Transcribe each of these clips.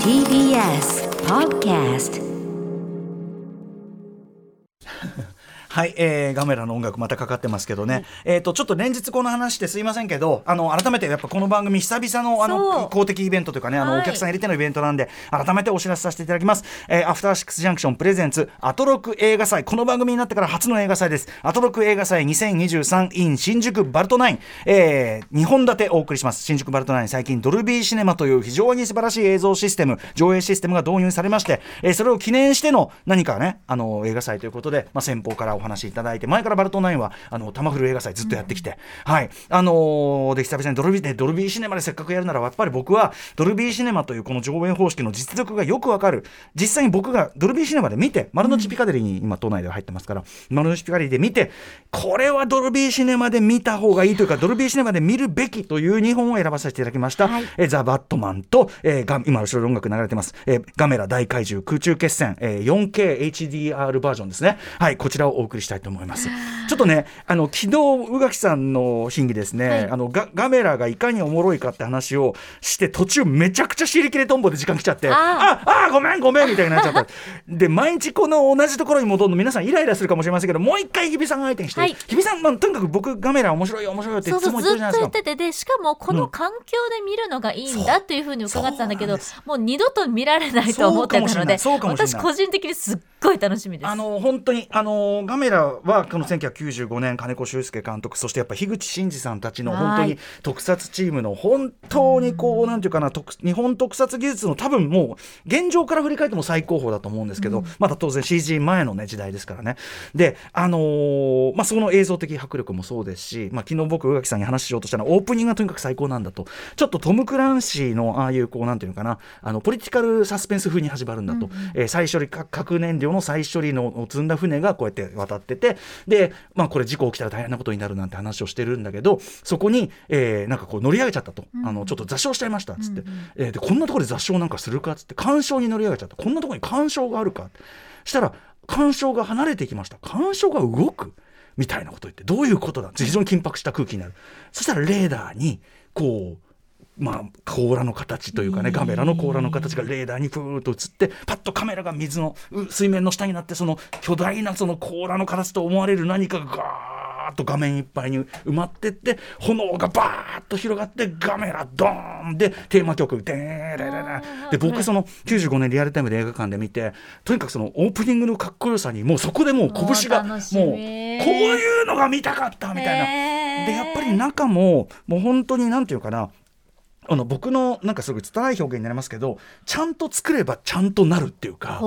TBS Podcast はい、えー、ガメラの音楽またかかってますけどね、はい、えっ、ー、とちょっと連日この話してすいませんけどあの改めてやっぱこの番組久々のあの公的イベントというかねあの、お客さん入れてのイベントなんで改めてお知らせさせていただきます、えー、アフターシックスジャンクションプレゼンツアトロク映画祭。この番組になってから初の映画祭です。アトロク映画祭2023 in 新宿バルトナイン、えー、2本立てお送りします。新宿バルトナイン。最近ドルビーシネマという非常に素晴らしい映像システム上映システムが導入されまして、えー、それを記念しての何かねあの映画祭ということで、まあ、先方からお話しいただいて前からバルトナインはあの玉古映画祭ずっとやってきて、うん、はい。あのー、で久々にドルビーでドルビーシネマでせっかくやるならやっぱり僕はドルビーシネマというこの上映方式の実力がよくわかる。実際に僕がドルビーシネマで見て丸の内ピカデリーに今都内では入ってますから、丸の内ピカデリーで見てこれはドルビーシネマで見た方がいいというかドルビーシネマで見るべきという2本を選ばさせていただきました、はい、えザ・バットマンと、えー、が今後ろで音楽流れてます、えー、ガメラ大怪獣空中決戦、えー、4KHDR バージョンですね。はいこちらをお送りしたいと思います。ちょっとねあの昨日宇垣さんの審議ですね、はい、あのガガメラがいかにおもろいかって話をして途中めちゃくちゃ尻切れとんぼで時間来ちゃってああごめんごめんみたいになっちゃった。で毎日この同じところに戻るの皆さんイライラするかもしれませんけどもう一回日比さんが相手にして、はい、日比さん、まあ、とにかく僕ガメラ面白いよ面白いよっていつも言ってるじゃないですか。そうそうずっと言っててでしかもこの環境で見るのがいいんだっていうふうに伺ってたんだけど、もう二度と見られないと思ってたので私個人的にすっごい楽しみです。あの本当にあのガメラはこの1995年金子修介監督そしてやっぱ樋口真嗣さんたちの本当に特撮チームの本当にこうなんていうかな日本特撮技術の多分もう現状から振り返っても最高峰だと思うんですけど、うん、まだ当然 CG 前のね時代ですからね。であのー、まあその映像的迫力もそうですし、まあ、昨日僕宇垣さんに話しようとしたのはオープニングがとにかく最高なんだと。ちょっとトム・クランシーのああいうこうなんていうのかなあのポリティカルサスペンス風に始まるんだと、うんうん、えー、再処理核燃料の再処理の積んだ船がこうやって渡っててで、まあ、これ事故起きたら大変なことになるなんて話をしてるんだけどそこに、えー、なんかこう乗り上げちゃったと、うん、あのちょっと座礁しちゃいました。っつって、うん。うん、えー、でこんなところで座礁なんかするか？っつって。干渉に乗り上げちゃった。こんなところに干渉があるか？したら干渉が離れてきました。干渉が動くみたいなこと言ってどういうことだ？非常に緊迫した空気になる。そしたらレーダーにこうまあ、甲羅の形というかねカメラの甲羅の形がレーダーにふーっと映ってパッとカメラが水の水面の下になってその巨大なその甲羅の形と思われる何かがガーッと画面いっぱいに埋まってって炎がバーッと広がってガメラドーンでテーマ曲でーレレレで僕その95年リアルタイムで映画館で見てとにかくそのオープニングのかっこよさにもうそこでもう拳がもうこういうのが見たかったみたいな。でやっぱり中ももう本当になんていうかなあの僕のなんかすごい拙い表現になりますけどちゃんと作ればちゃんとなるっていうか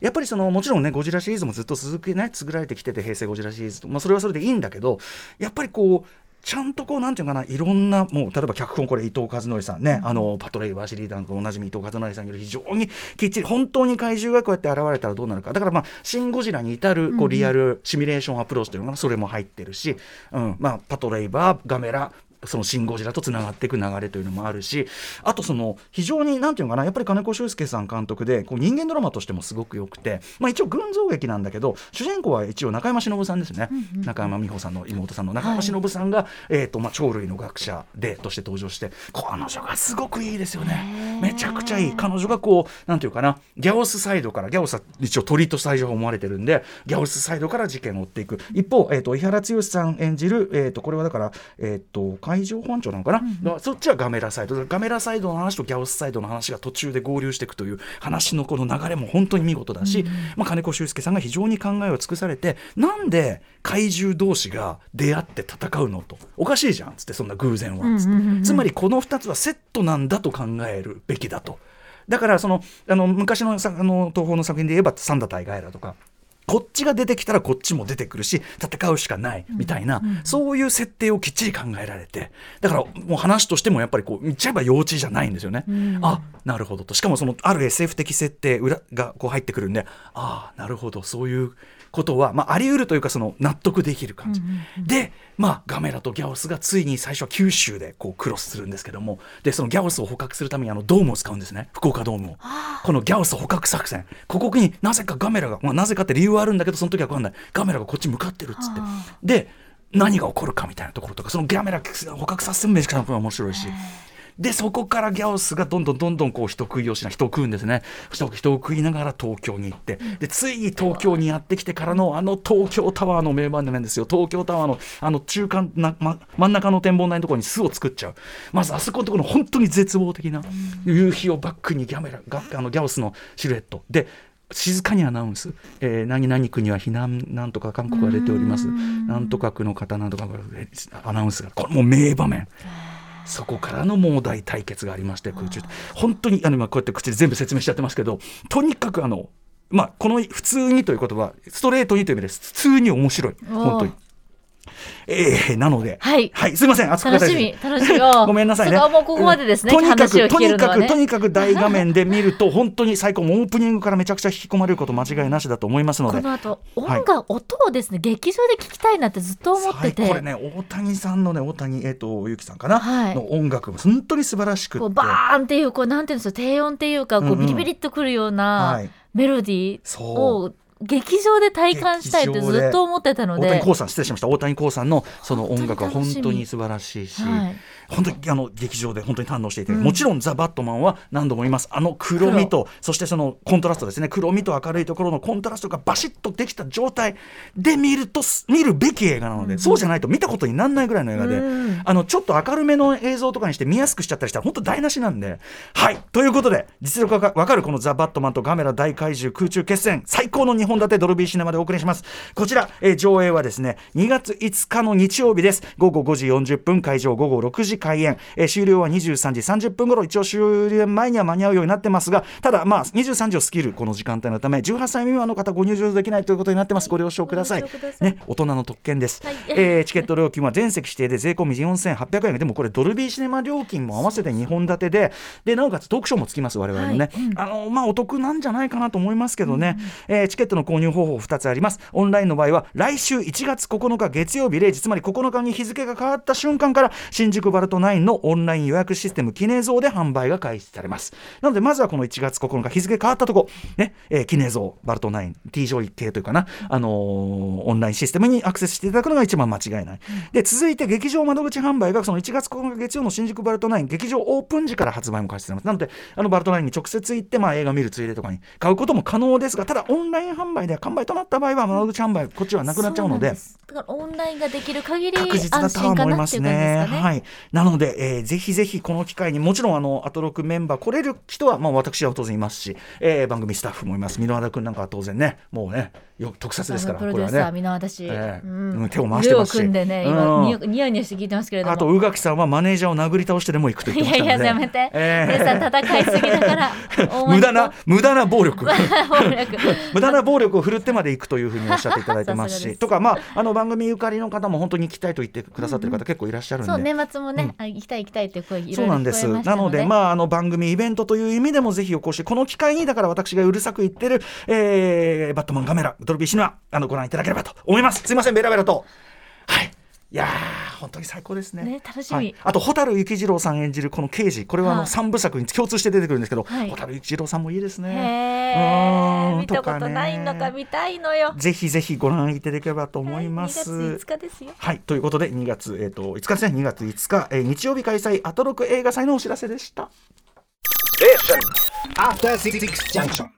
やっぱりそのもちろんねゴジラシリーズもずっと続けね作られてきてて平成ゴジラシリーズと、まあ、それはそれでいいんだけどやっぱりこうちゃんとこうなんていうかないろんなもう例えば脚本これ伊藤和則さんね、あのパトレイバーシリーダーとおなじみ伊藤和則さんより非常にきっちり本当に怪獣がこうやって現れたらどうなるか。だからまあ「シン・ゴジラ」に至るこうリアルシミュレーションアプローチというのがそれも入ってるし、うん。まあ、パトレイバーガメラそのシン・ゴジラとつながっていく流れというのもあるしあとその非常になんていうのかなやっぱり金子修介さん監督でこう人間ドラマとしてもすごくよくて、まあ、一応群像劇なんだけど主人公は一応中山忍さんですね、うんうん、中山美穂さんの妹さんの中山忍さんが、はい、えーとまあ、鳥類の学者でとして登場して彼女がすごくいいですよねめちゃくちゃいい。彼女がこうなんていうかな。ギャオスサイドからギャオスは一応鳥と最初思われてるんでギャオスサイドから事件を追っていく。一方、えーと、井原剛さん演じる、えーと、これはだから、えー、と海上保安庁なのかな、うん、そっちはガメラサイド。ガメラサイドの話とギャオスサイドの話が途中で合流していくという話のこの流れも本当に見事だし、うん、まあ、金子修介さんが非常に考えを尽くされてなんで怪獣同士が出会って戦うのと。おかしいじゃん。つってそんな偶然は。つって、つまりこの2つはセットなんだと考えるべきだと。だからそのあの昔のさあの東宝の作品で言えば「サンダ対ガエラ」とかこっちが出てきたらこっちも出てくるし戦うしかないみたいな、うん。うん、そういう設定をきっちり考えられて。だからもう話としてもやっぱりこう言っちゃえば幼稚じゃないんですよね。うん、あなるほどと。しかもそのある SF 的設定裏がこう入ってくるんでああなるほど。そういうことは、まあ、あり得るというかその納得できる感じ、で、まあ、ガメラとギャオスがついに最初は九州でこうクロスするんですけども。でそのギャオスを捕獲するためにあのドームを使うんですね。福岡ドームを。このギャオス捕獲作戦。ここになぜかガメラが、まあ、なぜかって理由はあるんだけどその時は分かんない。ガメラがこっち向かってるっつって。で何が起こるかみたいなところとかそのギャメラ捕獲させるめちゃくちゃ面白いし。でそこからギャオスがどんどんどんどんこう人食いをしな人食うんですね。人人を食いながら東京に行って。でついに東京にやってきてからのあの東京タワーの名場面なんですよ。東京タワーのあの中間な、ま、真ん中の展望台のところに巣を作っちゃう。まずあそこのところの本当に絶望的な夕日をバックにギャメラがあのギャオスのシルエット。で静かにアナウンス、えー、何々区には避難なんとか韓国が出ております。なんとか区の方なんとかアナウンスがこれもう名場面。そこからのもう大対決がありまして空中本当にあの今こうやって口で全部説明しちゃってますけどとにかくあのまあこの普通にという言葉ストレートにという意味です普通に面白い。本当に。えー、なので、はい、はい、すみません、楽しみ、楽しみ。ごめんなさいね。もうここまでですね。とにかく、ね、とにかく、とにかく大画面で見ると、本当に最高、オープニングからめちゃくちゃ引き込まれること間違いなしだと思いますので。この後、音楽、はい、音をですね、劇場で聞きたいなってずっと思ってて。これね、大谷さんのね、大谷、えっ、ー、と、ゆきさんかな、はい、の音楽、本当に素晴らしくこうバーンっていう、こう、なんていうんですか、低音っていうか、こう、ビリビリっとくるような。メロディーを劇場で体感したいってずっと思ってたので。大谷光さん失礼しました。大谷光さんのその音楽は本当に素晴らしいし、はい、本当にあの劇場で本当に堪能していて、うん、もちろんザ・バットマンは何度も言います。あの黒みとそしてそのコントラストですね。黒みと明るいところのコントラストがバシッとできた状態で見ると見るべき映画なので、うん、そうじゃないと見たことにならないぐらいの映画で、うん、あのちょっと明るめの映像とかにして見やすくしちゃったりしたら本当台無しなんで。はい。ということで実力が分かるこのザ・バットマンとガメラ大怪獣空中決戦最高の2本立てドルビーシネマでお送りします。こちら、えー、上映はですね2月5日の日曜日です。午後5時40分会場午後6時開演、えー終了は23時30分頃。一応終了前には間に合うようになってますがただまあ23時を過ぎるこの時間帯のため18歳未満の方ご入場できないということになってます、ご了承ください。ね大人の特権です、はい、えー、チケット料金は全席指定で税込み4800円でもこれドルビーシネマ料金も合わせて2本立てででなおかつトークショーもつきます我々のね、はい。うん、あのまあお得なんじゃないかなと思いますけどね、うん、えー、チケットの購入方法2つあります。オンラインの場合は来週1月9日月曜日0時つまり9日に日付が変わった瞬間から新宿バルト9のオンライン予約システムキネゾーで販売が開始されます。なのでまずはこの1月9日日付変わったとこね、えー、キネゾーバルト9 T 上一系というかな、あのー、オンラインシステムにアクセスしていただくのが一番間違いない、で続いて劇場窓口販売がその1月9日月曜の新宿バルト9劇場オープン時から発売も開始されます。なのであのバルト9に直接行って、まあ、映画見るついでとかに買うことも可能ですがただオンライン販売で完売となった場合は窓口販売こっちはなくなっちゃうのでだからオンラインができる限り確実だとは思いますね、ね、はい、なので、えー、ぜひぜひこの機会にもちろんあのアトロクメンバー来れる人は、まあ、私は当然いますし、えー、番組スタッフもいます。箕輪田君なんかは当然ねもうねよ特撮ですからこれはね。箕輪田氏、えーうん、手を回してますし。組んでね今、うん、ニヤニヤして聞いてますけれども。あと宇垣さんはマネージャーを殴り倒してでも行くと言ってましたので。いやいややめて、えー、皆さん戦いすぎだから 無駄な無駄な暴力。無駄な暴力 を振るってまで行くというふうにおっしゃっていただいてますし とかまああの番組ゆかりの方も本当に行きたいと言ってくださってる方結構いらっしゃるんで、そう年末もね、うん、行きたい行きたいって声いろいろそうなんです。なのでまああの番組イベントという意味でもぜひお越しこの機会にだから私がうるさく言ってる、えー、バットマンカメラドルビーシネマあのご覧いただければと思います。すいませんベラベラと。はいいや本当に最高ですね。ね楽しみ。はい、あと蛍幸次郎さん演じるこの刑事、これはあの三部作に共通して出てくるんですけど、蛍、はい、幸次郎さんもいいですね。見たことないのか見たいのよ。ぜひぜひご覧いただければと思います。はい、2日ですよ。はいということで2月えっ、ー、と5日ですね2月5日、えー、日曜日開催アトロク映画祭のお知らせでした。え After 66 junction.